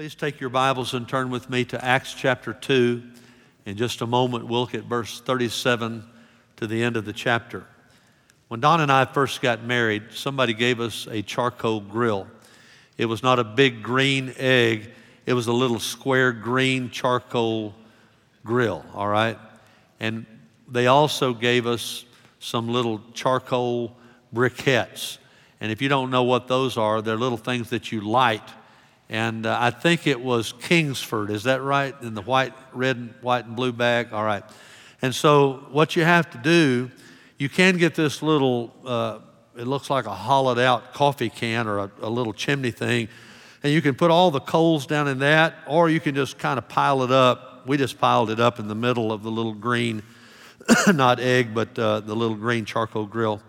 Please take your Bibles and turn with me to Acts chapter 2. In just a moment, we'll look at verse 37 to the end of the chapter. When Don and I first got married, somebody gave us a charcoal grill. It was not a big green egg, it was a little square green charcoal grill, all right? And they also gave us some little charcoal briquettes. And if you don't know what those are, they're little things that you light. And uh, I think it was Kingsford, is that right? In the white, red, white, and blue bag? All right. And so, what you have to do, you can get this little, uh, it looks like a hollowed out coffee can or a, a little chimney thing, and you can put all the coals down in that, or you can just kind of pile it up. We just piled it up in the middle of the little green, not egg, but uh, the little green charcoal grill.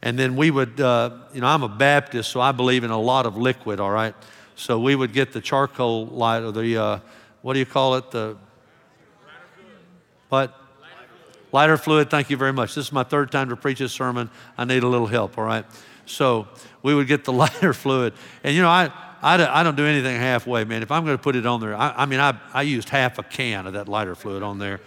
And then we would, uh, you know, I'm a Baptist, so I believe in a lot of liquid, all right? So we would get the charcoal light, or the, uh, what do you call it? The, what? Lighter fluid, thank you very much. This is my third time to preach this sermon. I need a little help, all right? So we would get the lighter fluid. And you know, I, I, I don't do anything halfway, man. If I'm going to put it on there, I, I mean, I, I used half a can of that lighter fluid on there.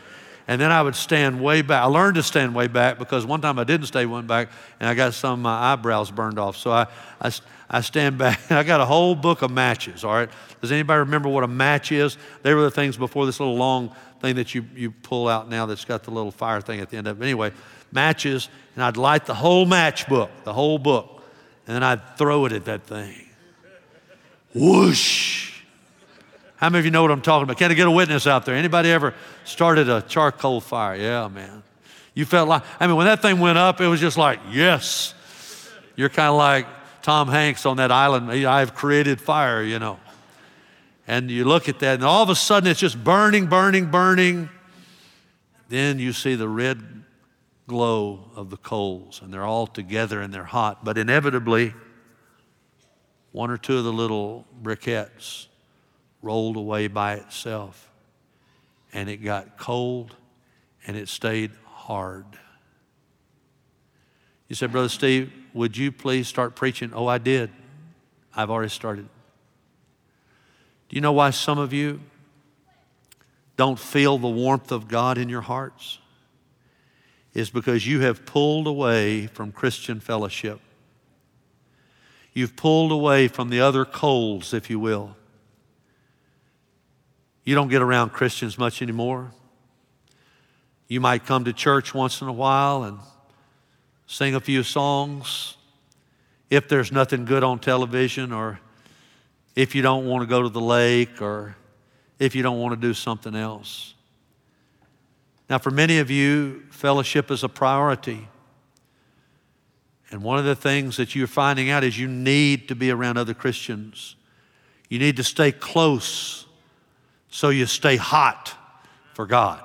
And then I would stand way back. I learned to stand way back because one time I didn't stay one back and I got some of my eyebrows burned off. So I, I, I stand back I got a whole book of matches, all right? Does anybody remember what a match is? They were the things before this little long thing that you, you pull out now that's got the little fire thing at the end of it. Anyway, matches, and I'd light the whole match book, the whole book, and then I'd throw it at that thing. Whoosh! How many of you know what I'm talking about? Can I get a witness out there? Anybody ever started a charcoal fire? Yeah, man. You felt like, I mean, when that thing went up, it was just like, yes. You're kind of like Tom Hanks on that island. I've created fire, you know. And you look at that, and all of a sudden it's just burning, burning, burning. Then you see the red glow of the coals, and they're all together and they're hot. But inevitably, one or two of the little briquettes rolled away by itself. And it got cold and it stayed hard. You said, Brother Steve, would you please start preaching? Oh, I did. I've already started. Do you know why some of you don't feel the warmth of God in your hearts? Is because you have pulled away from Christian fellowship. You've pulled away from the other coals, if you will. You don't get around Christians much anymore. You might come to church once in a while and sing a few songs. If there's nothing good on television, or if you don't want to go to the lake, or if you don't want to do something else. Now, for many of you, fellowship is a priority. And one of the things that you're finding out is you need to be around other Christians. You need to stay close so you stay hot for God.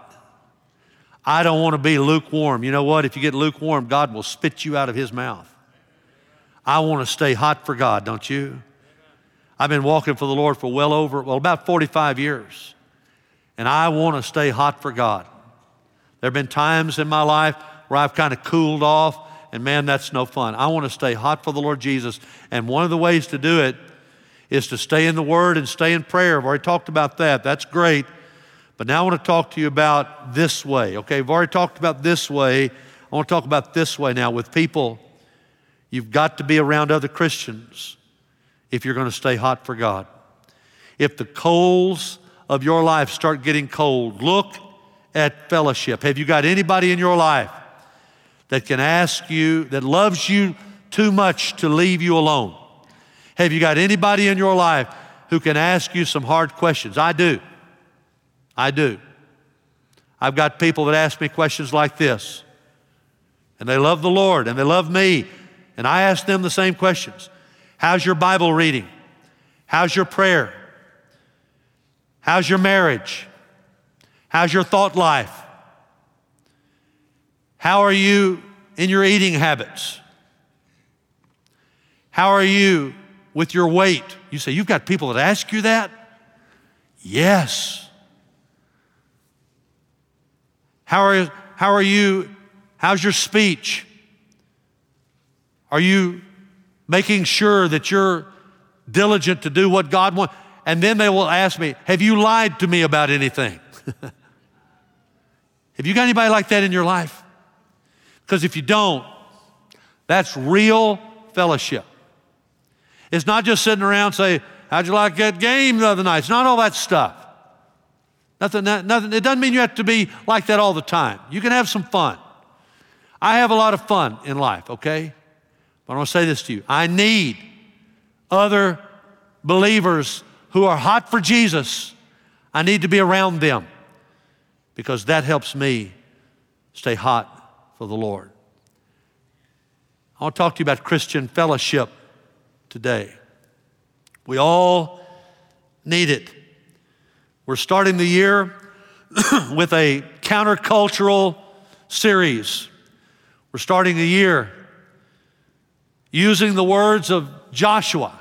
I don't want to be lukewarm. You know what? If you get lukewarm, God will spit you out of his mouth. I want to stay hot for God, don't you? I've been walking for the Lord for well over, well, about 45 years. And I want to stay hot for God. There have been times in my life where I've kind of cooled off, and man, that's no fun. I want to stay hot for the Lord Jesus. And one of the ways to do it is to stay in the Word and stay in prayer. I've already talked about that. That's great. But now I want to talk to you about this way. Okay, I've already talked about this way. I want to talk about this way now with people. You've got to be around other Christians if you're going to stay hot for God. If the coals of your life start getting cold, look at fellowship. Have you got anybody in your life that can ask you, that loves you too much to leave you alone? Have you got anybody in your life who can ask you some hard questions? I do. I do. I've got people that ask me questions like this, and they love the Lord and they love me, and I ask them the same questions How's your Bible reading? How's your prayer? How's your marriage? How's your thought life? How are you in your eating habits? How are you with your weight. You say, You've got people that ask you that? Yes. How are, how are you? How's your speech? Are you making sure that you're diligent to do what God wants? and then they will ask me, Have you lied to me about anything? Have you got anybody like that in your life? Because if you don't, that's real fellowship. It's not just sitting around say, How'd you like that game the other night? It's not all that stuff. Nothing, nothing, it doesn't mean you have to be like that all the time. You can have some fun. I have a lot of fun in life, okay? But I want to say this to you. I need other believers who are hot for Jesus. I need to be around them because that helps me stay hot for the Lord. I want to talk to you about Christian fellowship today. We all need it. We're starting the year with a countercultural series. We're starting the year using the words of Joshua,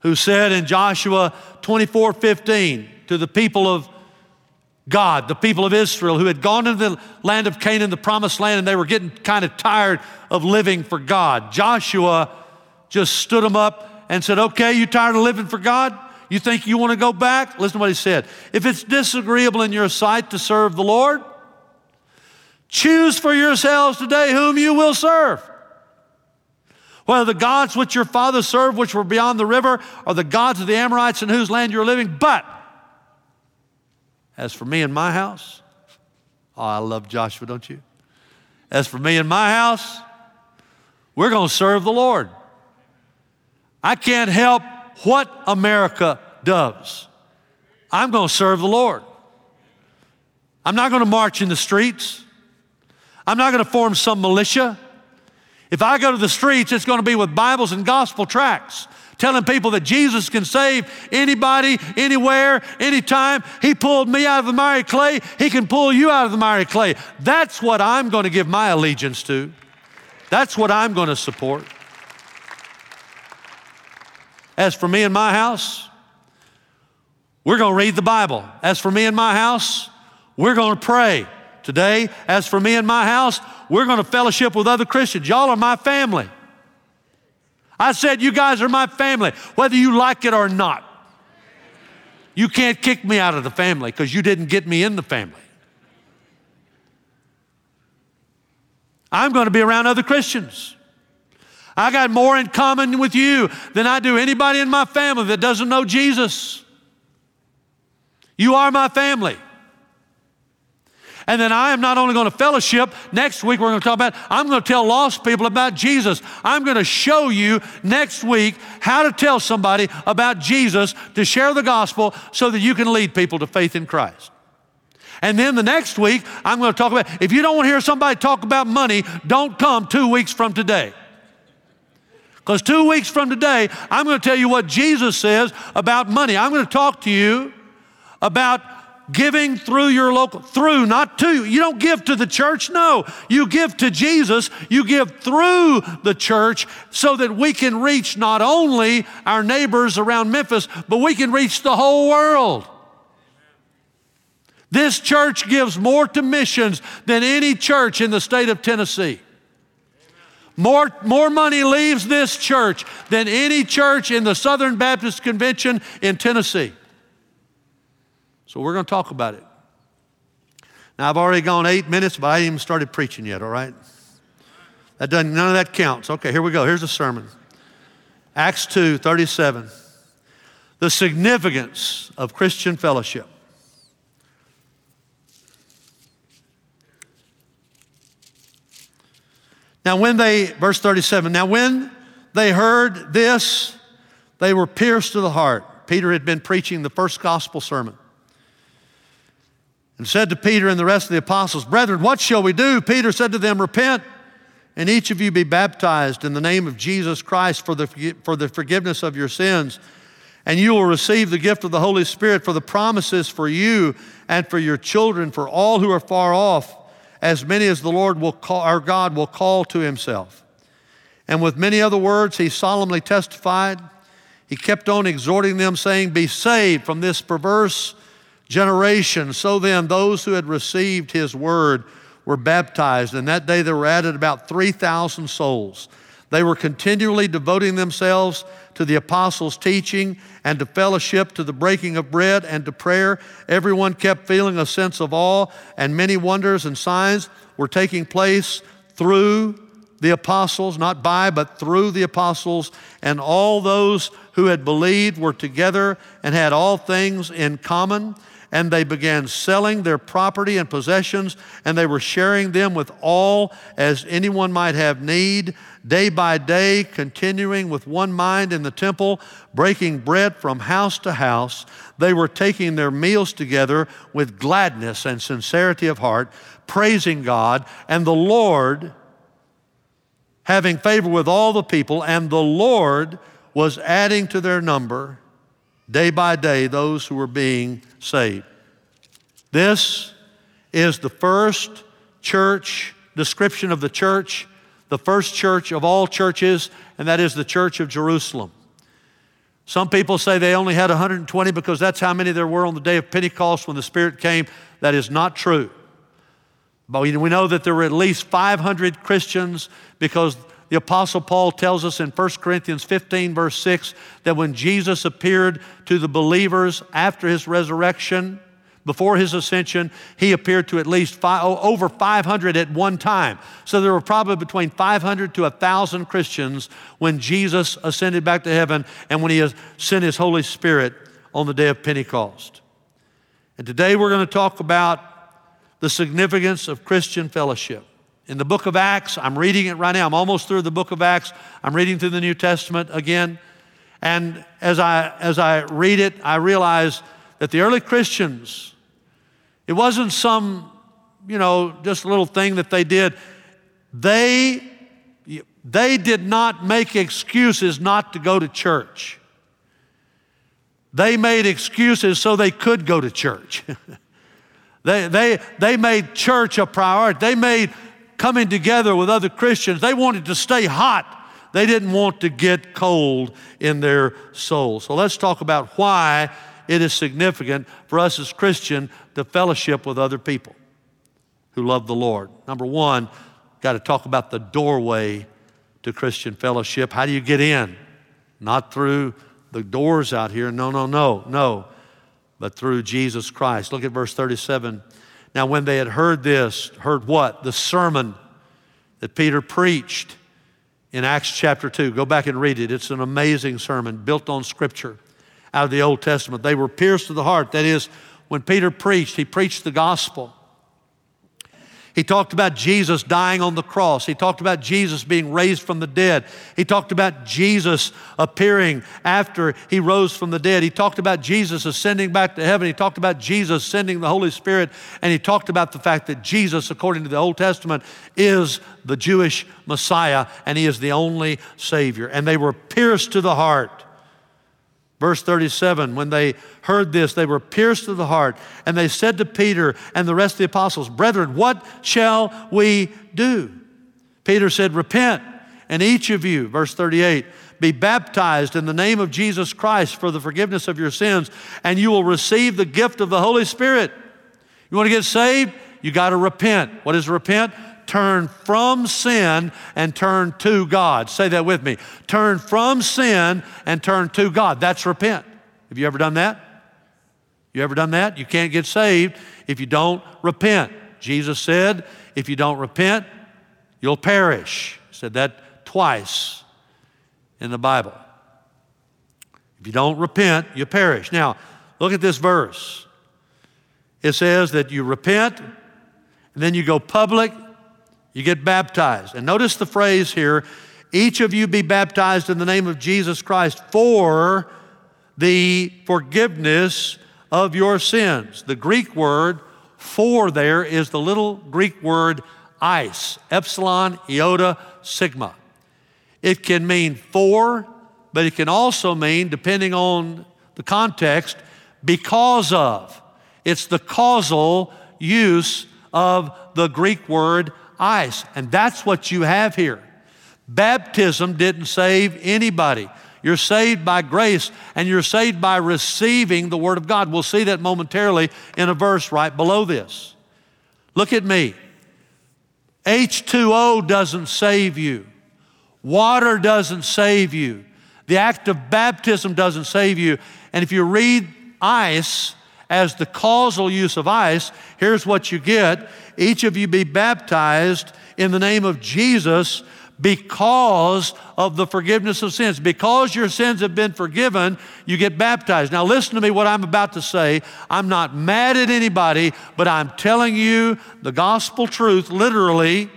who said in Joshua 24 15 to the people of God, the people of Israel who had gone into the land of Canaan, the promised land, and they were getting kind of tired of living for God. Joshua just stood them up and said, Okay, you tired of living for God? You think you want to go back? Listen to what he said. If it's disagreeable in your sight to serve the Lord, choose for yourselves today whom you will serve. Whether the gods which your fathers served, which were beyond the river, or the gods of the Amorites in whose land you're living, but as for me and my house, oh, I love Joshua, don't you? As for me and my house, we're going to serve the Lord. I can't help what America does. I'm going to serve the Lord. I'm not going to march in the streets. I'm not going to form some militia. If I go to the streets, it's going to be with Bibles and gospel tracts telling people that Jesus can save anybody, anywhere, anytime. He pulled me out of the miry clay, He can pull you out of the miry clay. That's what I'm going to give my allegiance to. That's what I'm going to support. As for me and my house, we're going to read the Bible. As for me and my house, we're going to pray. Today, as for me and my house, we're going to fellowship with other Christians. Y'all are my family. I said, You guys are my family, whether you like it or not. You can't kick me out of the family because you didn't get me in the family. I'm going to be around other Christians. I got more in common with you than I do anybody in my family that doesn't know Jesus. You are my family. And then I am not only going to fellowship, next week we're going to talk about, I'm going to tell lost people about Jesus. I'm going to show you next week how to tell somebody about Jesus to share the gospel so that you can lead people to faith in Christ. And then the next week, I'm going to talk about, if you don't want to hear somebody talk about money, don't come two weeks from today. Because two weeks from today, I'm going to tell you what Jesus says about money. I'm going to talk to you about giving through your local, through, not to. You don't give to the church, no. You give to Jesus, you give through the church so that we can reach not only our neighbors around Memphis, but we can reach the whole world. This church gives more to missions than any church in the state of Tennessee. More, more money leaves this church than any church in the Southern Baptist Convention in Tennessee. So we're going to talk about it. Now, I've already gone eight minutes, but I haven't even started preaching yet, all right? That doesn't, none of that counts. Okay, here we go. Here's a sermon Acts 2 37. The significance of Christian fellowship. Now, when they, verse 37, now when they heard this, they were pierced to the heart. Peter had been preaching the first gospel sermon and said to Peter and the rest of the apostles, Brethren, what shall we do? Peter said to them, Repent, and each of you be baptized in the name of Jesus Christ for the, for the forgiveness of your sins, and you will receive the gift of the Holy Spirit, for the promises for you and for your children, for all who are far off, as many as the Lord will call, our God will call to himself. And with many other words, he solemnly testified. He kept on exhorting them, saying, Be saved from this perverse generation. So then, those who had received his word were baptized, and that day there were added about 3,000 souls. They were continually devoting themselves to the apostles' teaching and to fellowship, to the breaking of bread and to prayer. Everyone kept feeling a sense of awe, and many wonders and signs were taking place through the apostles, not by, but through the apostles. And all those who had believed were together and had all things in common and they began selling their property and possessions, and they were sharing them with all as anyone might have need, day by day, continuing with one mind in the temple, breaking bread from house to house. They were taking their meals together with gladness and sincerity of heart, praising God, and the Lord having favor with all the people, and the Lord was adding to their number day by day those who were being saved. This is the first church description of the church, the first church of all churches, and that is the church of Jerusalem. Some people say they only had 120 because that's how many there were on the day of Pentecost when the Spirit came. That is not true. But we know that there were at least 500 Christians because the Apostle Paul tells us in 1 Corinthians 15, verse 6, that when Jesus appeared to the believers after his resurrection, before his ascension, he appeared to at least five, over 500 at one time. So there were probably between 500 to 1,000 Christians when Jesus ascended back to heaven and when he sent his Holy Spirit on the day of Pentecost. And today we're going to talk about the significance of Christian fellowship. In the book of Acts, I'm reading it right now. I'm almost through the book of Acts. I'm reading through the New Testament again. And as I, as I read it, I realize that the early Christians, it wasn't some, you know, just a little thing that they did. They, they did not make excuses not to go to church. They made excuses so they could go to church. they, they, they made church a priority. They made coming together with other Christians. They wanted to stay hot. They didn't want to get cold in their soul. So let's talk about why it is significant for us as Christian to fellowship with other people who love the Lord. Number one, got to talk about the doorway to Christian fellowship. How do you get in? Not through the doors out here. No, no, no, no. But through Jesus Christ. Look at verse 37. Now, when they had heard this, heard what? The sermon that Peter preached in Acts chapter 2. Go back and read it. It's an amazing sermon built on Scripture out of the Old Testament. They were pierced to the heart. That is, when Peter preached, he preached the gospel. He talked about Jesus dying on the cross. He talked about Jesus being raised from the dead. He talked about Jesus appearing after he rose from the dead. He talked about Jesus ascending back to heaven. He talked about Jesus sending the Holy Spirit. And he talked about the fact that Jesus, according to the Old Testament, is the Jewish Messiah and he is the only Savior. And they were pierced to the heart. Verse 37 When they heard this, they were pierced to the heart, and they said to Peter and the rest of the apostles, Brethren, what shall we do? Peter said, Repent, and each of you, verse 38, be baptized in the name of Jesus Christ for the forgiveness of your sins, and you will receive the gift of the Holy Spirit. You want to get saved? You got to repent. What is repent? Turn from sin and turn to God. Say that with me. Turn from sin and turn to God. That's repent. Have you ever done that? You ever done that? You can't get saved if you don't repent. Jesus said, if you don't repent, you'll perish. He said that twice in the Bible. If you don't repent, you perish. Now, look at this verse. It says that you repent, and then you go public, you get baptized. And notice the phrase here each of you be baptized in the name of Jesus Christ for the forgiveness of your sins. The Greek word for there is the little Greek word eis, epsilon, iota, sigma. It can mean for, but it can also mean, depending on the context, because of. It's the causal use of the Greek word eis. And that's what you have here. Baptism didn't save anybody. You're saved by grace and you're saved by receiving the Word of God. We'll see that momentarily in a verse right below this. Look at me. H2O doesn't save you. Water doesn't save you. The act of baptism doesn't save you. And if you read eis as the causal use of eis, here's what you get. Each of you be baptized in the name of Jesus because of the forgiveness of sins. Because your sins have been forgiven, you get baptized. Now, listen to me what I'm about to say. I'm not mad at anybody, but I'm telling you the gospel truth literally.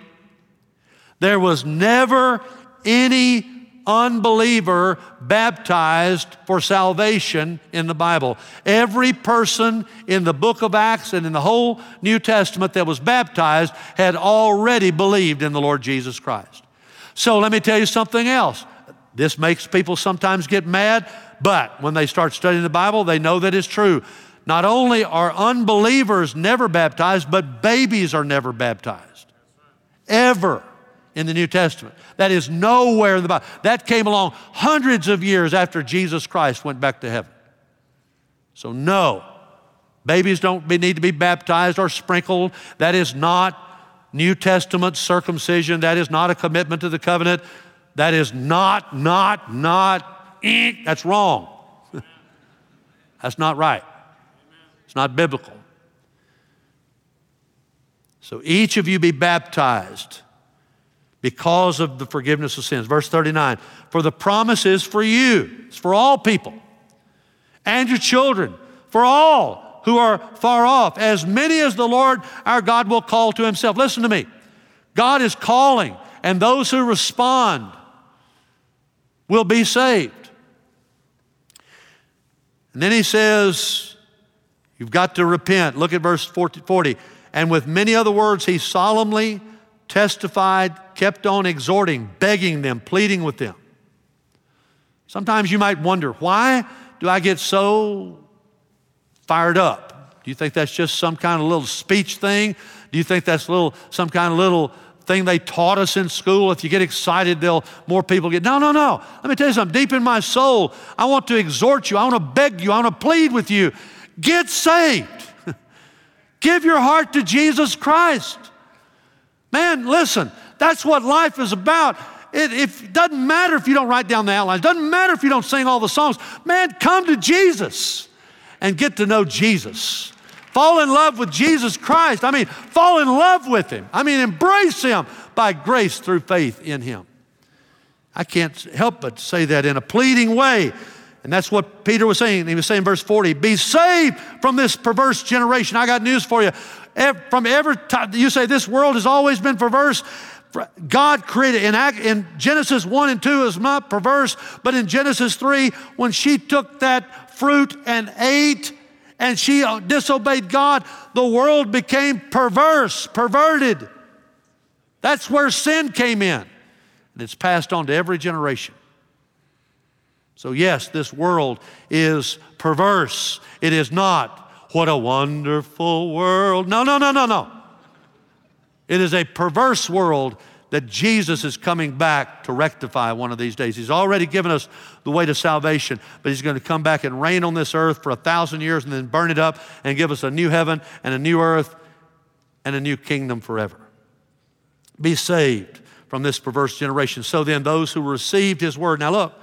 There was never any unbeliever baptized for salvation in the Bible. Every person in the book of Acts and in the whole New Testament that was baptized had already believed in the Lord Jesus Christ. So let me tell you something else. This makes people sometimes get mad, but when they start studying the Bible, they know that it's true. Not only are unbelievers never baptized, but babies are never baptized. Ever in the New Testament. That is nowhere in the Bible. That came along hundreds of years after Jesus Christ went back to heaven. So, no, babies don't need to be baptized or sprinkled. That is not New Testament circumcision. That is not a commitment to the covenant. That is not, not, not, eh, that's wrong. that's not right. It's not biblical. So each of you be baptized because of the forgiveness of sins. Verse 39 For the promise is for you, it's for all people, and your children, for all who are far off, as many as the Lord our God will call to himself. Listen to me. God is calling, and those who respond will be saved. And then he says, You've got to repent. Look at verse 40. And with many other words, he solemnly testified, kept on exhorting, begging them, pleading with them. Sometimes you might wonder, why do I get so fired up? Do you think that's just some kind of little speech thing? Do you think that's little some kind of little thing they taught us in school? If you get excited, they'll more people get. No, no, no. Let me tell you something. Deep in my soul, I want to exhort you. I want to beg you. I want to plead with you. Get saved. Give your heart to Jesus Christ. Man, listen, that's what life is about. It, it, doesn't matter if you don't write down the outlines, doesn't matter if you don't sing all the songs. Man, come to Jesus and get to know Jesus. Fall in love with Jesus Christ. I mean, fall in love with Him. I mean, embrace Him by grace through faith in Him. I can't help but say that in a pleading way. And that's what Peter was saying. He was saying, verse 40, be saved from this perverse generation. I got news for you from every time you say this world has always been perverse. God created in, in Genesis 1 and 2 is not perverse, but in Genesis 3, when she took that fruit and ate and she uh, disobeyed God, the world became perverse, perverted. That's where sin came in. And it's passed on to every generation. So, yes, this world is perverse. It is not what a wonderful world. No, no, no, no, no. It is a perverse world that Jesus is coming back to rectify one of these days. He's already given us the way to salvation, but He's going to come back and reign on this earth for a thousand years and then burn it up and give us a new heaven and a new earth and a new kingdom forever. Be saved from this perverse generation. So then, those who received His word, now look,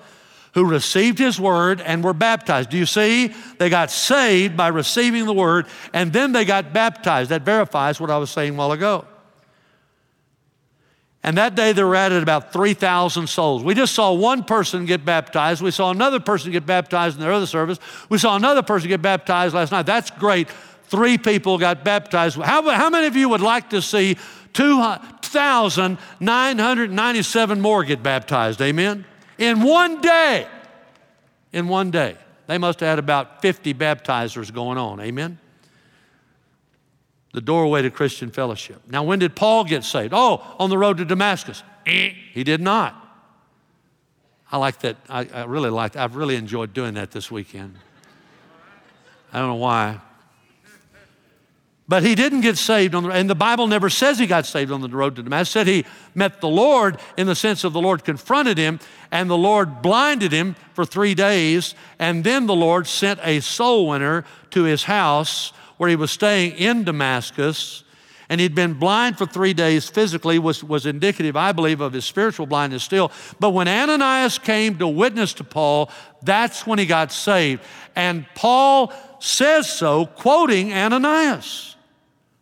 who received his word and were baptized. Do you see? They got saved by receiving the word and then they got baptized. That verifies what I was saying a while ago. And that day there were added about 3,000 souls. We just saw one person get baptized. We saw another person get baptized in their other service. We saw another person get baptized last night. That's great. Three people got baptized. How, how many of you would like to see 2,997 more get baptized? Amen? In one day. In one day. They must have had about 50 baptizers going on. Amen? The doorway to Christian fellowship. Now, when did Paul get saved? Oh, on the road to Damascus. He did not. I like that. I, I really like I've really enjoyed doing that this weekend. I don't know why. But he didn't get saved on the and the Bible never says he got saved on the road to Damascus. It said he met the Lord in the sense of the Lord confronted him and the Lord blinded him for three days, and then the Lord sent a soul winner to his house where he was staying in Damascus. And he'd been blind for three days physically, was, was indicative, I believe, of his spiritual blindness still. But when Ananias came to witness to Paul, that's when he got saved. And Paul says so, quoting Ananias.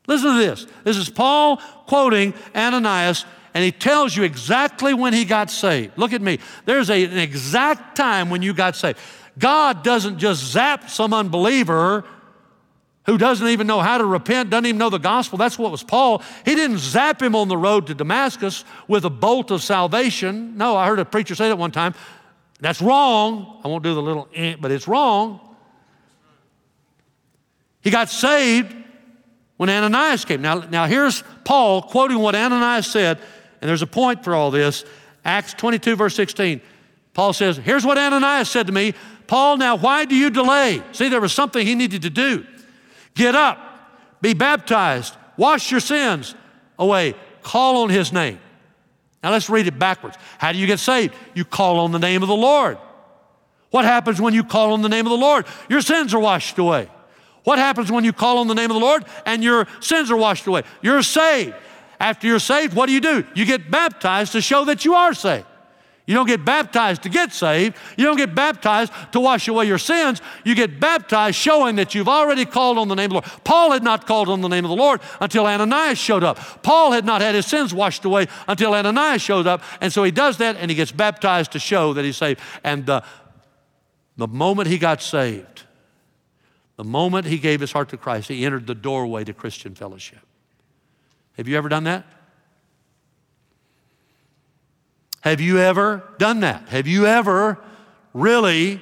Listen to this. This is Paul quoting Ananias, and he tells you exactly when he got saved. Look at me. There's a, an exact time when you got saved. God doesn't just zap some unbeliever who doesn't even know how to repent, doesn't even know the gospel. That's what was Paul. He didn't zap him on the road to Damascus with a bolt of salvation. No, I heard a preacher say that one time. That's wrong. I won't do the little eh, but it's wrong. He got saved when Ananias came. Now, now here's Paul quoting what Ananias said, and there's a point for all this. Acts 22, verse 16. Paul says, Here's what Ananias said to me Paul, now why do you delay? See, there was something he needed to do. Get up, be baptized, wash your sins away, call on his name. Now let's read it backwards. How do you get saved? You call on the name of the Lord. What happens when you call on the name of the Lord? Your sins are washed away. What happens when you call on the name of the Lord and your sins are washed away? You're saved. After you're saved, what do you do? You get baptized to show that you are saved. You don't get baptized to get saved. You don't get baptized to wash away your sins. You get baptized showing that you've already called on the name of the Lord. Paul had not called on the name of the Lord until Ananias showed up. Paul had not had his sins washed away until Ananias showed up. And so he does that and he gets baptized to show that he's saved. And the, the moment he got saved, the moment he gave his heart to Christ, he entered the doorway to Christian fellowship. Have you ever done that? Have you ever done that? Have you ever really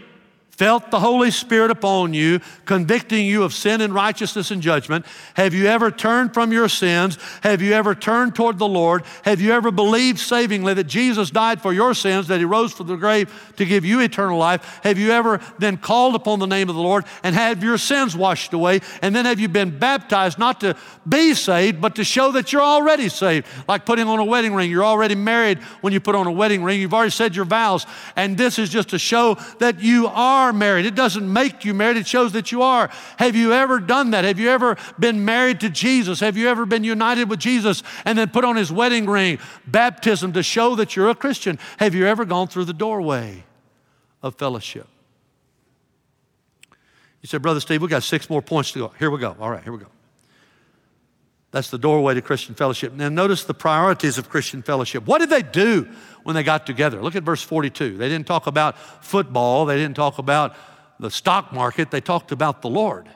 felt the Holy Spirit upon you, convicting you of sin and righteousness and judgment? Have you ever turned from your sins? Have you ever turned toward the Lord? Have you ever believed savingly that Jesus died for your sins, that He rose from the grave to give you eternal life? Have you ever then called upon the name of the Lord and had your sins washed away? And then have you been baptized not to be saved, but to show that you're already saved? Like putting on a wedding ring. You're already married when you put on a wedding ring. You've already said your vows. And this is just to show that you are are married. It doesn't make you married, it shows that you are. Have you ever done that? Have you ever been married to Jesus? Have you ever been united with Jesus and then put on his wedding ring, baptism to show that you're a Christian? Have you ever gone through the doorway of fellowship? You said, Brother Steve, we got six more points to go. Here we go. All right, here we go. That's the doorway to Christian fellowship. Now, notice the priorities of Christian fellowship. What did they do when they got together? Look at verse 42. They didn't talk about football, they didn't talk about the stock market, they talked about the Lord.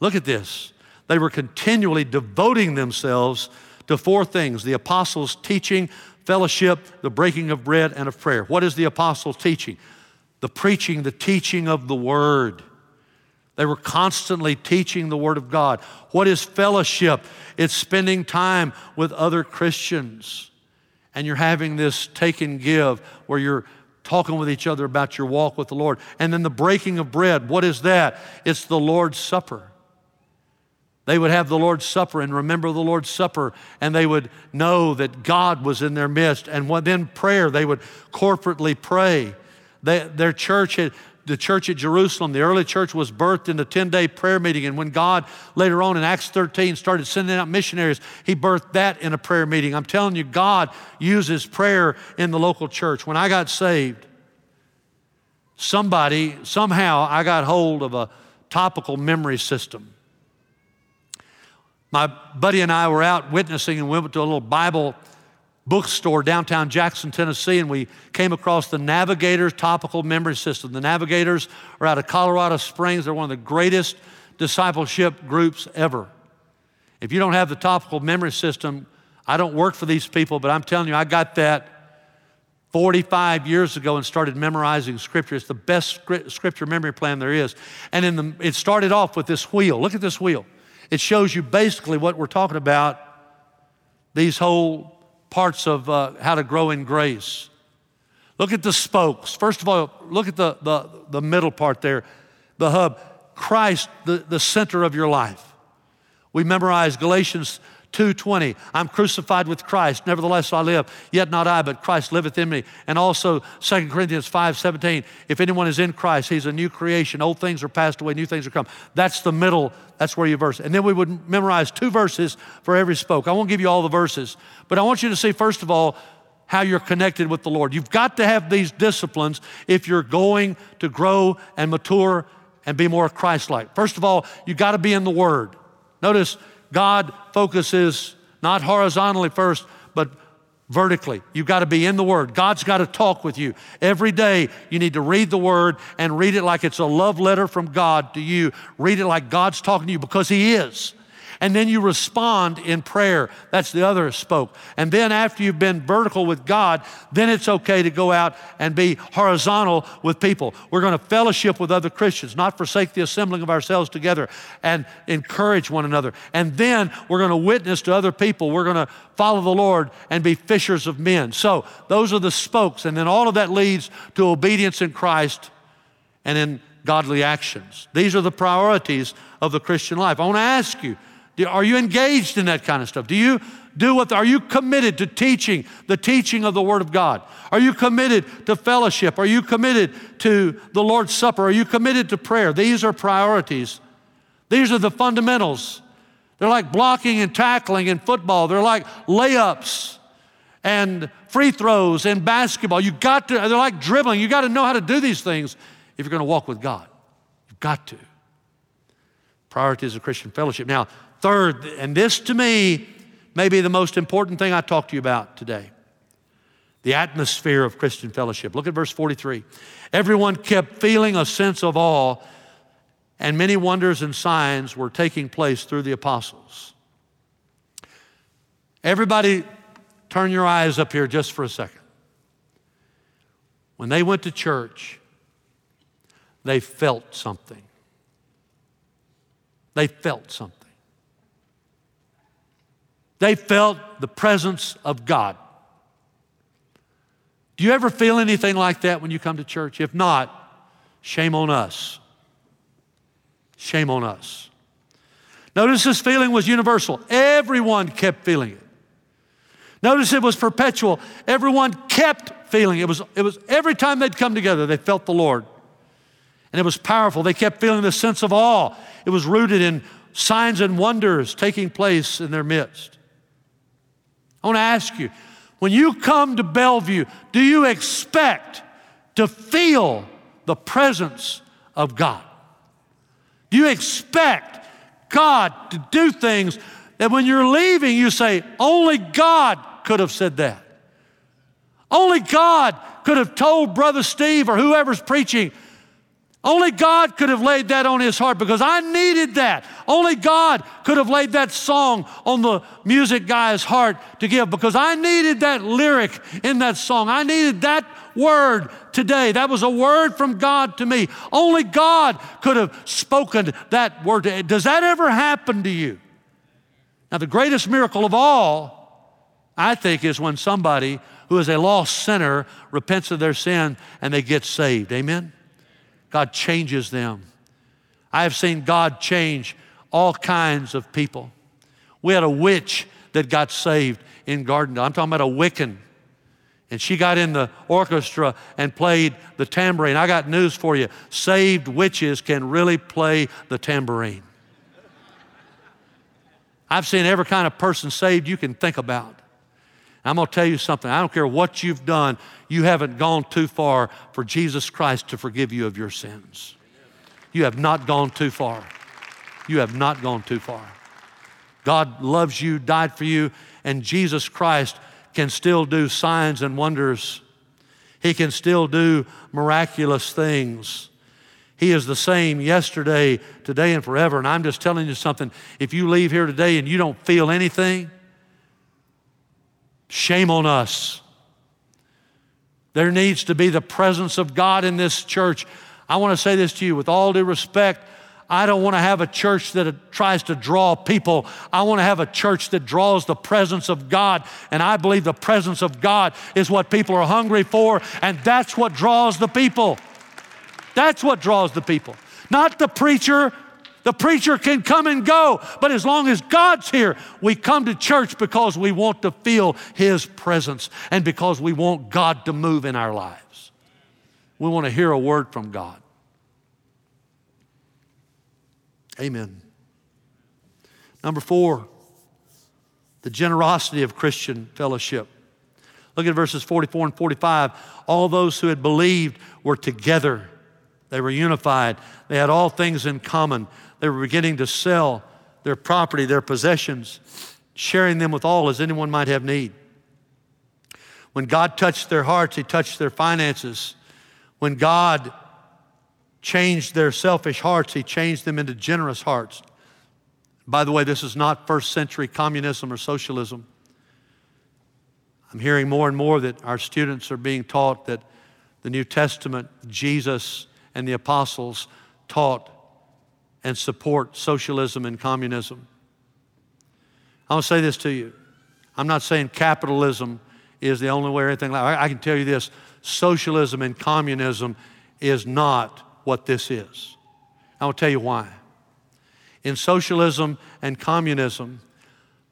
Look at this. They were continually devoting themselves to four things the apostles' teaching, fellowship, the breaking of bread, and of prayer. What is the apostles' teaching? The preaching, the teaching of the word. They were constantly teaching the Word of God. What is fellowship? It's spending time with other Christians. And you're having this take and give where you're talking with each other about your walk with the Lord. And then the breaking of bread. What is that? It's the Lord's Supper. They would have the Lord's Supper and remember the Lord's Supper, and they would know that God was in their midst. And then prayer, they would corporately pray. They, their church had, the church at Jerusalem, the early church was birthed in a 10 day prayer meeting. And when God later on in Acts 13 started sending out missionaries, He birthed that in a prayer meeting. I'm telling you, God uses prayer in the local church. When I got saved, somebody, somehow, I got hold of a topical memory system. My buddy and I were out witnessing and we went to a little Bible bookstore downtown Jackson, Tennessee, and we came across the Navigators Topical Memory System. The Navigators are out of Colorado Springs. They're one of the greatest discipleship groups ever. If you don't have the topical memory system, I don't work for these people, but I'm telling you, I got that 45 years ago and started memorizing scripture. It's the best scripture memory plan there is. And in the, it started off with this wheel. Look at this wheel. It shows you basically what we're talking about these whole parts of uh, how to grow in grace. Look at the spokes. First of all, look at the, the, the middle part there, the hub. Christ, the, the center of your life. We memorized Galatians 2:20, I'm crucified with Christ, nevertheless I live, yet not I, but Christ liveth in me. And also 2 Corinthians 5:17, if anyone is in Christ, he's a new creation. Old things are passed away, new things are come. That's the middle, that's where you verse. And then we would memorize two verses for every spoke. I won't give you all the verses, but I want you to see first of all how you're connected with the Lord. You've got to have these disciplines if you're going to grow and mature and be more Christ-like. First of all, you've got to be in the word. Notice God focuses not horizontally first, but vertically. You've got to be in the Word. God's got to talk with you. Every day, you need to read the Word and read it like it's a love letter from God to you. Read it like God's talking to you because He is and then you respond in prayer. That's the other spoke. And then after you've been vertical with God, then it's okay to go out and be horizontal with people. We're going to fellowship with other Christians, not forsake the assembling of ourselves together and encourage one another. And then we're going to witness to other people. We're going to follow the Lord and be fishers of men. So those are the spokes. And then all of that leads to obedience in Christ and in godly actions. These are the priorities of the Christian life. I want to ask you, are you engaged in that kind of stuff? Do you do what? Are you committed to teaching the teaching of the Word of God? Are you committed to fellowship? Are you committed to the Lord's Supper? Are you committed to prayer? These are priorities. These are the fundamentals. They're like blocking and tackling in football. They're like layups and free throws in basketball. You got to, they're like dribbling. You got to know how to do these things if you're going to walk with God. You've got to. Priorities of Christian fellowship. Now, Third, and this to me may be the most important thing I talk to you about today the atmosphere of Christian fellowship. Look at verse 43. Everyone kept feeling a sense of awe, and many wonders and signs were taking place through the apostles. Everybody, turn your eyes up here just for a second. When they went to church, they felt something. They felt something. They felt the presence of God. Do you ever feel anything like that when you come to church? If not, shame on us. Shame on us. Notice this feeling was universal. Everyone kept feeling it. Notice it was perpetual. Everyone kept feeling it. Was, it was every time they'd come together, they felt the Lord. And it was powerful. They kept feeling the sense of awe. It was rooted in signs and wonders taking place in their midst. I want to ask you when you come to Bellevue, do you expect to feel the presence of God? Do you expect God to do things that when you're leaving, you say, only God could have said that? Only God could have told Brother Steve or whoever's preaching only God could have laid that on his heart because I needed that. Only God could have laid that song on the music guy's heart to give because I needed that lyric in that song. I needed that word today. That was a word from God to me. Only God could have spoken that word. Does that ever happen to you? Now, the greatest miracle of all, I think, is when somebody who is a lost sinner repents of their sin and they get saved. Amen? God changes them. I have seen God change all kinds of people. We had a witch that got saved in Gardendale. I'm talking about a Wiccan. And she got in the orchestra and played the tambourine. I got news for you saved witches can really play the tambourine. I've seen every kind of person saved you can think about. I'm going to tell you something. I don't care what you've done, you haven't gone too far for Jesus Christ to forgive you of your sins. You have not gone too far. You have not gone too far. God loves you, died for you, and Jesus Christ can still do signs and wonders. He can still do miraculous things. He is the same yesterday, today, and forever. And I'm just telling you something. If you leave here today and you don't feel anything, Shame on us. There needs to be the presence of God in this church. I want to say this to you with all due respect. I don't want to have a church that tries to draw people. I want to have a church that draws the presence of God. And I believe the presence of God is what people are hungry for, and that's what draws the people. That's what draws the people. Not the preacher, The preacher can come and go, but as long as God's here, we come to church because we want to feel His presence and because we want God to move in our lives. We want to hear a word from God. Amen. Number four, the generosity of Christian fellowship. Look at verses 44 and 45. All those who had believed were together. They were unified. They had all things in common. They were beginning to sell their property, their possessions, sharing them with all as anyone might have need. When God touched their hearts, He touched their finances. When God changed their selfish hearts, He changed them into generous hearts. By the way, this is not first century communism or socialism. I'm hearing more and more that our students are being taught that the New Testament, Jesus and the apostles taught and support socialism and communism. I'll say this to you. I'm not saying capitalism is the only way or anything like I can tell you this socialism and communism is not what this is. I will tell you why. In socialism and communism,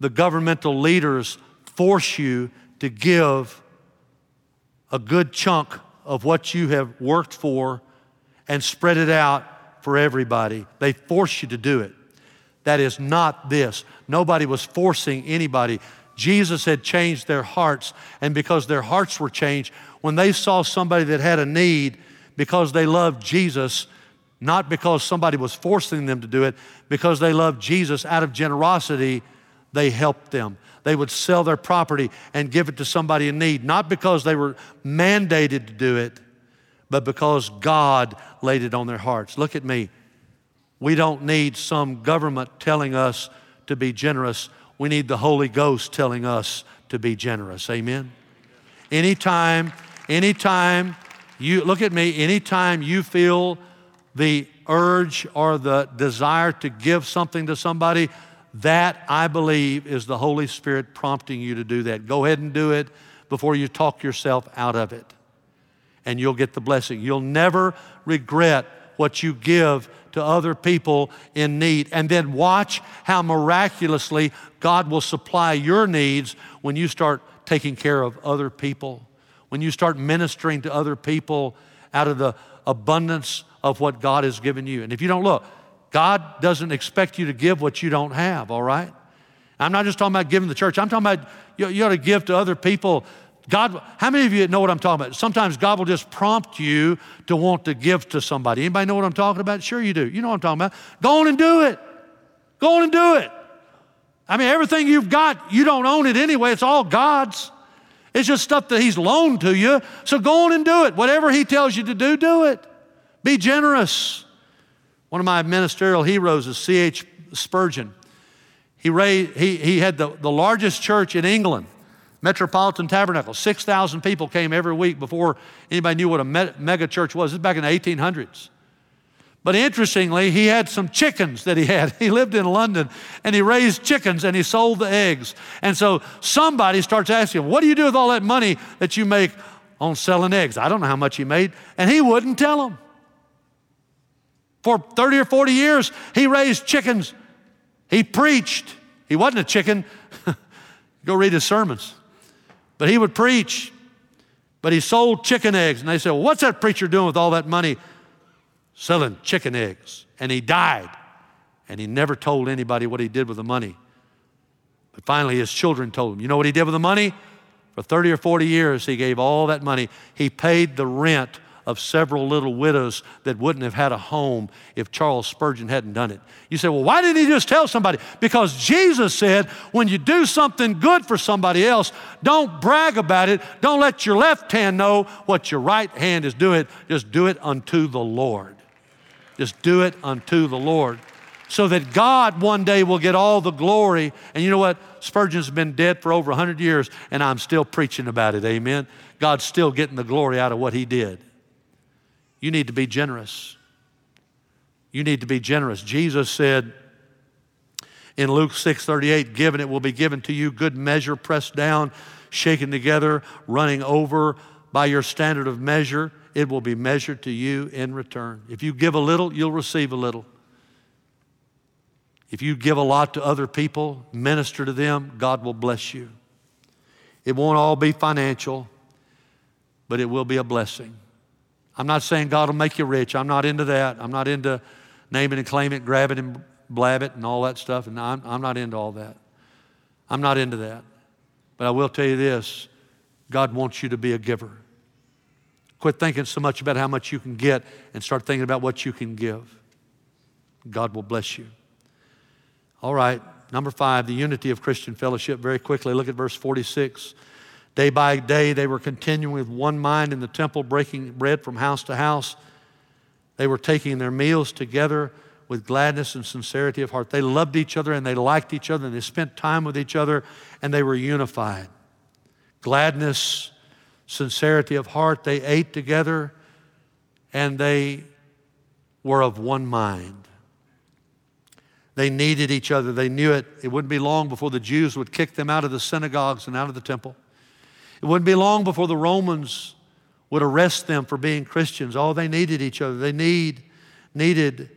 the governmental leaders force you to give a good chunk of what you have worked for and spread it out for everybody. They force you to do it. That is not this. Nobody was forcing anybody. Jesus had changed their hearts, and because their hearts were changed, when they saw somebody that had a need, because they loved Jesus, not because somebody was forcing them to do it, because they loved Jesus out of generosity, they helped them. They would sell their property and give it to somebody in need, not because they were mandated to do it, but because God laid it on their hearts. Look at me. We don't need some government telling us to be generous. We need the Holy Ghost telling us to be generous. Amen. Anytime, anytime you look at me, anytime you feel the urge or the desire to give something to somebody, that I believe is the Holy Spirit prompting you to do that. Go ahead and do it before you talk yourself out of it, and you'll get the blessing. You'll never regret what you give to other people in need. And then watch how miraculously God will supply your needs when you start taking care of other people, when you start ministering to other people out of the abundance of what God has given you. And if you don't look, God doesn't expect you to give what you don't have, all right? I'm not just talking about giving the church. I'm talking about you, you ought to give to other people. God, how many of you know what I'm talking about? Sometimes God will just prompt you to want to give to somebody. Anybody know what I'm talking about? Sure you do. You know what I'm talking about. Go on and do it. Go on and do it. I mean, everything you've got, you don't own it anyway. It's all God's. It's just stuff that He's loaned to you. So go on and do it. Whatever He tells you to do, do it. Be generous. One of my ministerial heroes is C.H. Spurgeon. He, raised, he, he had the, the largest church in England, Metropolitan Tabernacle. 6,000 people came every week before anybody knew what a me- mega church was. This is back in the 1800s. But interestingly, he had some chickens that he had. He lived in London and he raised chickens and he sold the eggs. And so somebody starts asking him, What do you do with all that money that you make on selling eggs? I don't know how much he made. And he wouldn't tell them. For 30 or 40 years, he raised chickens. He preached. He wasn't a chicken. Go read his sermons. But he would preach. But he sold chicken eggs. And they said, well, What's that preacher doing with all that money? Selling chicken eggs. And he died. And he never told anybody what he did with the money. But finally, his children told him, You know what he did with the money? For 30 or 40 years, he gave all that money. He paid the rent of several little widows that wouldn't have had a home if Charles Spurgeon hadn't done it. You say, well, why didn't he just tell somebody? Because Jesus said, when you do something good for somebody else, don't brag about it. Don't let your left hand know what your right hand is doing. Just do it unto the Lord. Just do it unto the Lord. So that God one day will get all the glory. And you know what? Spurgeon's been dead for over 100 years, and I'm still preaching about it. Amen. God's still getting the glory out of what he did. You need to be generous. You need to be generous. Jesus said in Luke 6 38, given it will be given to you, good measure, pressed down, shaken together, running over by your standard of measure, it will be measured to you in return. If you give a little, you'll receive a little. If you give a lot to other people, minister to them, God will bless you. It won't all be financial, but it will be a blessing. I'm not saying God will make you rich. I'm not into that. I'm not into name it and claim it, grab it and blab it and all that stuff. And I'm, I'm not into all that. I'm not into that. But I will tell you this God wants you to be a giver. Quit thinking so much about how much you can get and start thinking about what you can give. God will bless you. All right, number five, the unity of Christian fellowship. Very quickly, look at verse 46. Day by day, they were continuing with one mind in the temple, breaking bread from house to house. They were taking their meals together with gladness and sincerity of heart. They loved each other and they liked each other and they spent time with each other and they were unified. Gladness, sincerity of heart. They ate together and they were of one mind. They needed each other. They knew it. It wouldn't be long before the Jews would kick them out of the synagogues and out of the temple. It wouldn't be long before the Romans would arrest them for being Christians. Oh, they needed each other. They need, needed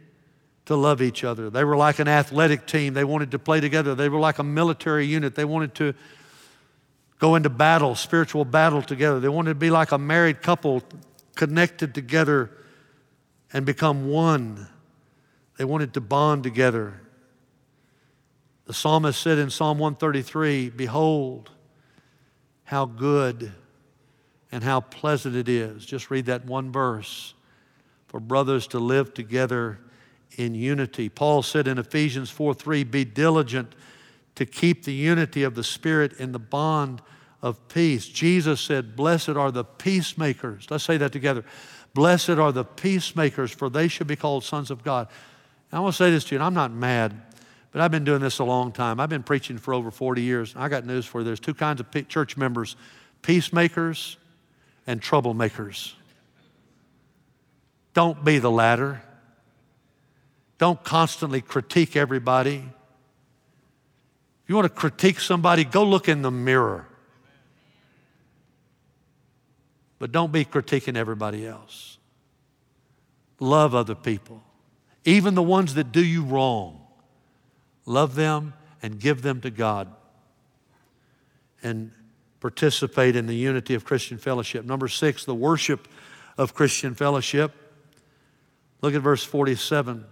to love each other. They were like an athletic team. They wanted to play together. They were like a military unit. They wanted to go into battle, spiritual battle together. They wanted to be like a married couple connected together and become one. They wanted to bond together. The psalmist said in Psalm 133 Behold, how good and how pleasant it is. Just read that one verse for brothers to live together in unity. Paul said in Ephesians 4 3, Be diligent to keep the unity of the Spirit in the bond of peace. Jesus said, Blessed are the peacemakers. Let's say that together. Blessed are the peacemakers, for they shall be called sons of God. And I want to say this to you, and I'm not mad. But I've been doing this a long time. I've been preaching for over 40 years. I got news for you. There's two kinds of church members peacemakers and troublemakers. Don't be the latter. Don't constantly critique everybody. If you want to critique somebody, go look in the mirror. But don't be critiquing everybody else. Love other people, even the ones that do you wrong. Love them and give them to God. And participate in the unity of Christian fellowship. Number six, the worship of Christian fellowship. Look at verse 47.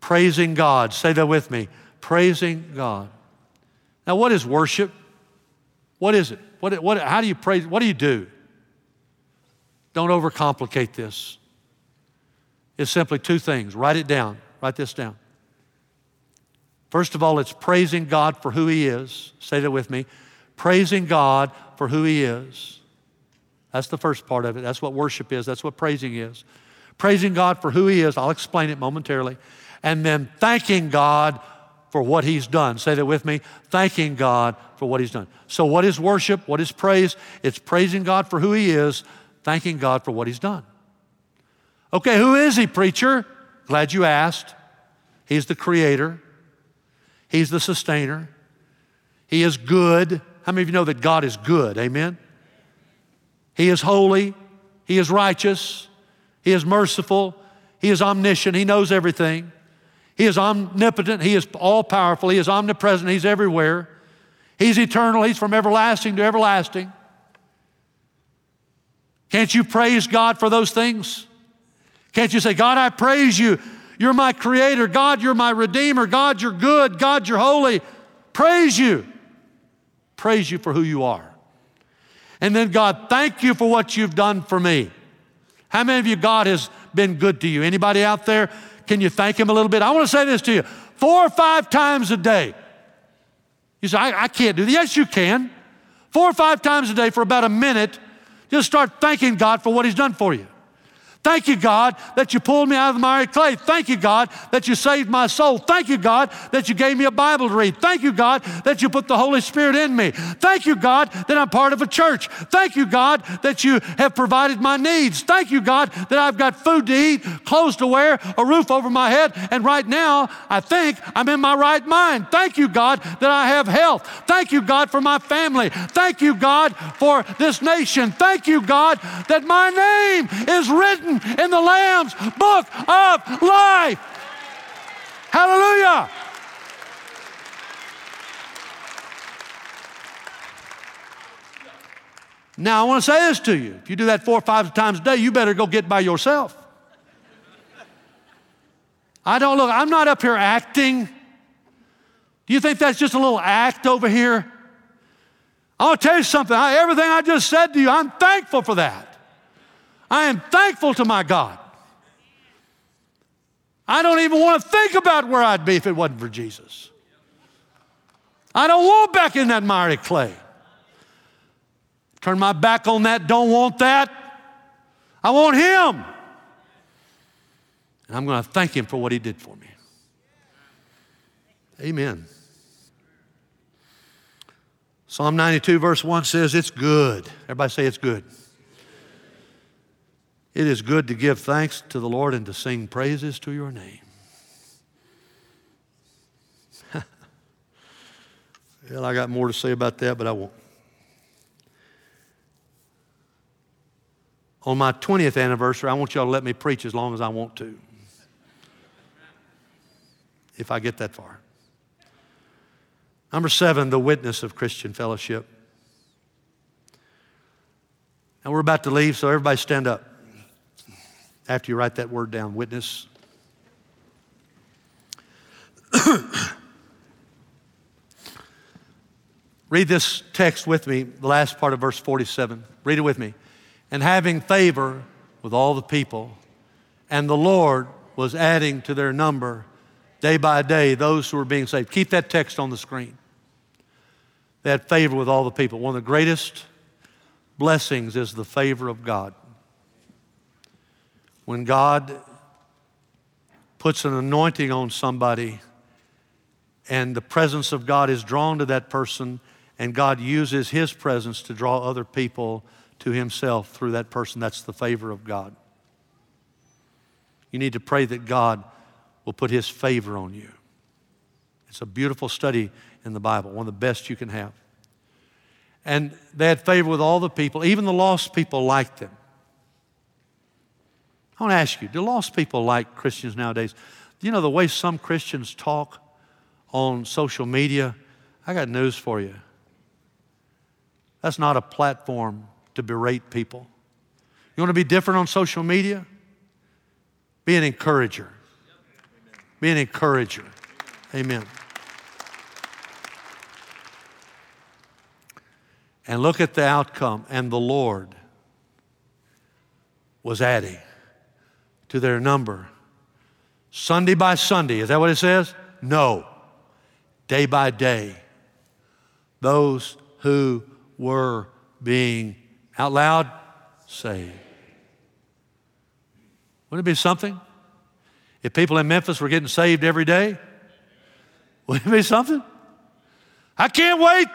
Praising God. Say that with me. Praising God. Now, what is worship? What is it? What, what, how do you praise? What do you do? Don't overcomplicate this. It's simply two things. Write it down. Write this down. First of all, it's praising God for who He is. Say that with me. Praising God for who He is. That's the first part of it. That's what worship is. That's what praising is. Praising God for who He is. I'll explain it momentarily. And then thanking God for what He's done. Say that with me. Thanking God for what He's done. So, what is worship? What is praise? It's praising God for who He is, thanking God for what He's done. Okay, who is He, preacher? Glad you asked. He's the Creator. He's the sustainer. He is good. How many of you know that God is good? Amen? He is holy. He is righteous. He is merciful. He is omniscient. He knows everything. He is omnipotent. He is all powerful. He is omnipresent. He's everywhere. He's eternal. He's from everlasting to everlasting. Can't you praise God for those things? Can't you say, God, I praise you you're my creator. God, you're my redeemer. God, you're good. God, you're holy. Praise you. Praise you for who you are. And then, God, thank you for what you've done for me. How many of you, God has been good to you? Anybody out there? Can you thank Him a little bit? I want to say this to you four or five times a day. You say, I, I can't do that. Yes, you can. Four or five times a day for about a minute, just start thanking God for what He's done for you. Thank you, God, that you pulled me out of the miry clay. Thank you, God, that you saved my soul. Thank you, God, that you gave me a Bible to read. Thank you, God, that you put the Holy Spirit in me. Thank you, God, that I'm part of a church. Thank you, God, that you have provided my needs. Thank you, God, that I've got food to eat, clothes to wear, a roof over my head, and right now I think I'm in my right mind. Thank you, God, that I have health. Thank you, God, for my family. Thank you, God, for this nation. Thank you, God, that my name is written written in the Lamb's book of life. Hallelujah. Now, I want to say this to you. If you do that four or five times a day, you better go get by yourself. I don't look, I'm not up here acting. Do you think that's just a little act over here? I'll tell you something. I, everything I just said to you, I'm thankful for that. I am thankful to my God. I don't even want to think about where I'd be if it wasn't for Jesus. I don't want back in that miry clay. Turn my back on that, don't want that. I want Him. And I'm going to thank Him for what He did for me. Amen. Psalm 92, verse 1 says, It's good. Everybody say it's good. It is good to give thanks to the Lord and to sing praises to your name. well, I got more to say about that, but I won't. On my 20th anniversary, I want y'all to let me preach as long as I want to. If I get that far. Number seven, the witness of Christian fellowship. Now we're about to leave, so everybody stand up after you write that word down witness. Read this text with me, the last part of verse 47. Read it with me and having favor with all the people. And the Lord was adding to their number day by day those who were being saved. Keep that text on the screen. Had favor with all the people. One of the greatest blessings is the favor of God. When God puts an anointing on somebody and the presence of God is drawn to that person, and God uses His presence to draw other people to himself through that person. That's the favor of God. You need to pray that God will put his favor on you. It's a beautiful study in the Bible, one of the best you can have. And they had favor with all the people, even the lost people liked them. I want to ask you do lost people like Christians nowadays? You know, the way some Christians talk on social media, I got news for you. That's not a platform to berate people. You want to be different on social media? Be an encourager. Be an encourager. Amen. And look at the outcome. And the Lord was adding to their number Sunday by Sunday. Is that what it says? No. Day by day. Those who were being out loud, saved. Wouldn't it be something? If people in Memphis were getting saved every day, wouldn't it be something? I can't wait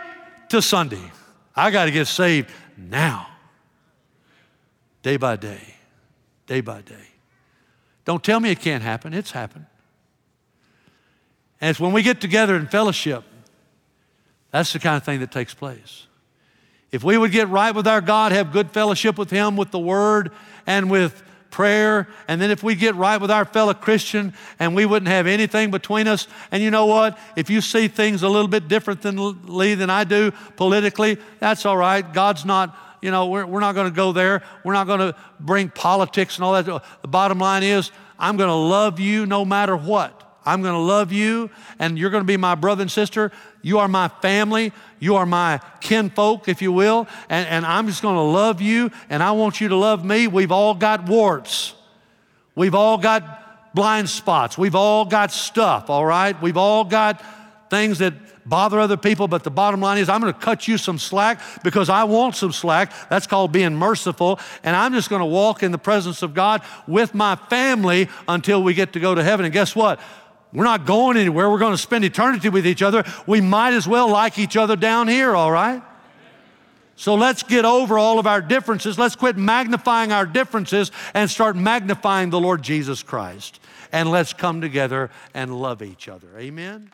till Sunday. I got to get saved now. Day by day, day by day. Don't tell me it can't happen, it's happened. And it's when we get together in fellowship, that's the kind of thing that takes place. If we would get right with our God, have good fellowship with Him, with the Word, and with prayer, and then if we get right with our fellow Christian and we wouldn't have anything between us, and you know what? If you see things a little bit differently than I do politically, that's all right. God's not, you know, we're, we're not going to go there. We're not going to bring politics and all that. The bottom line is, I'm going to love you no matter what. I'm going to love you, and you're going to be my brother and sister. You are my family. You are my kinfolk, if you will. And, and I'm just going to love you, and I want you to love me. We've all got warts. We've all got blind spots. We've all got stuff, all right? We've all got things that bother other people, but the bottom line is I'm going to cut you some slack because I want some slack. That's called being merciful. And I'm just going to walk in the presence of God with my family until we get to go to heaven. And guess what? We're not going anywhere. We're going to spend eternity with each other. We might as well like each other down here, all right? So let's get over all of our differences. Let's quit magnifying our differences and start magnifying the Lord Jesus Christ. And let's come together and love each other. Amen.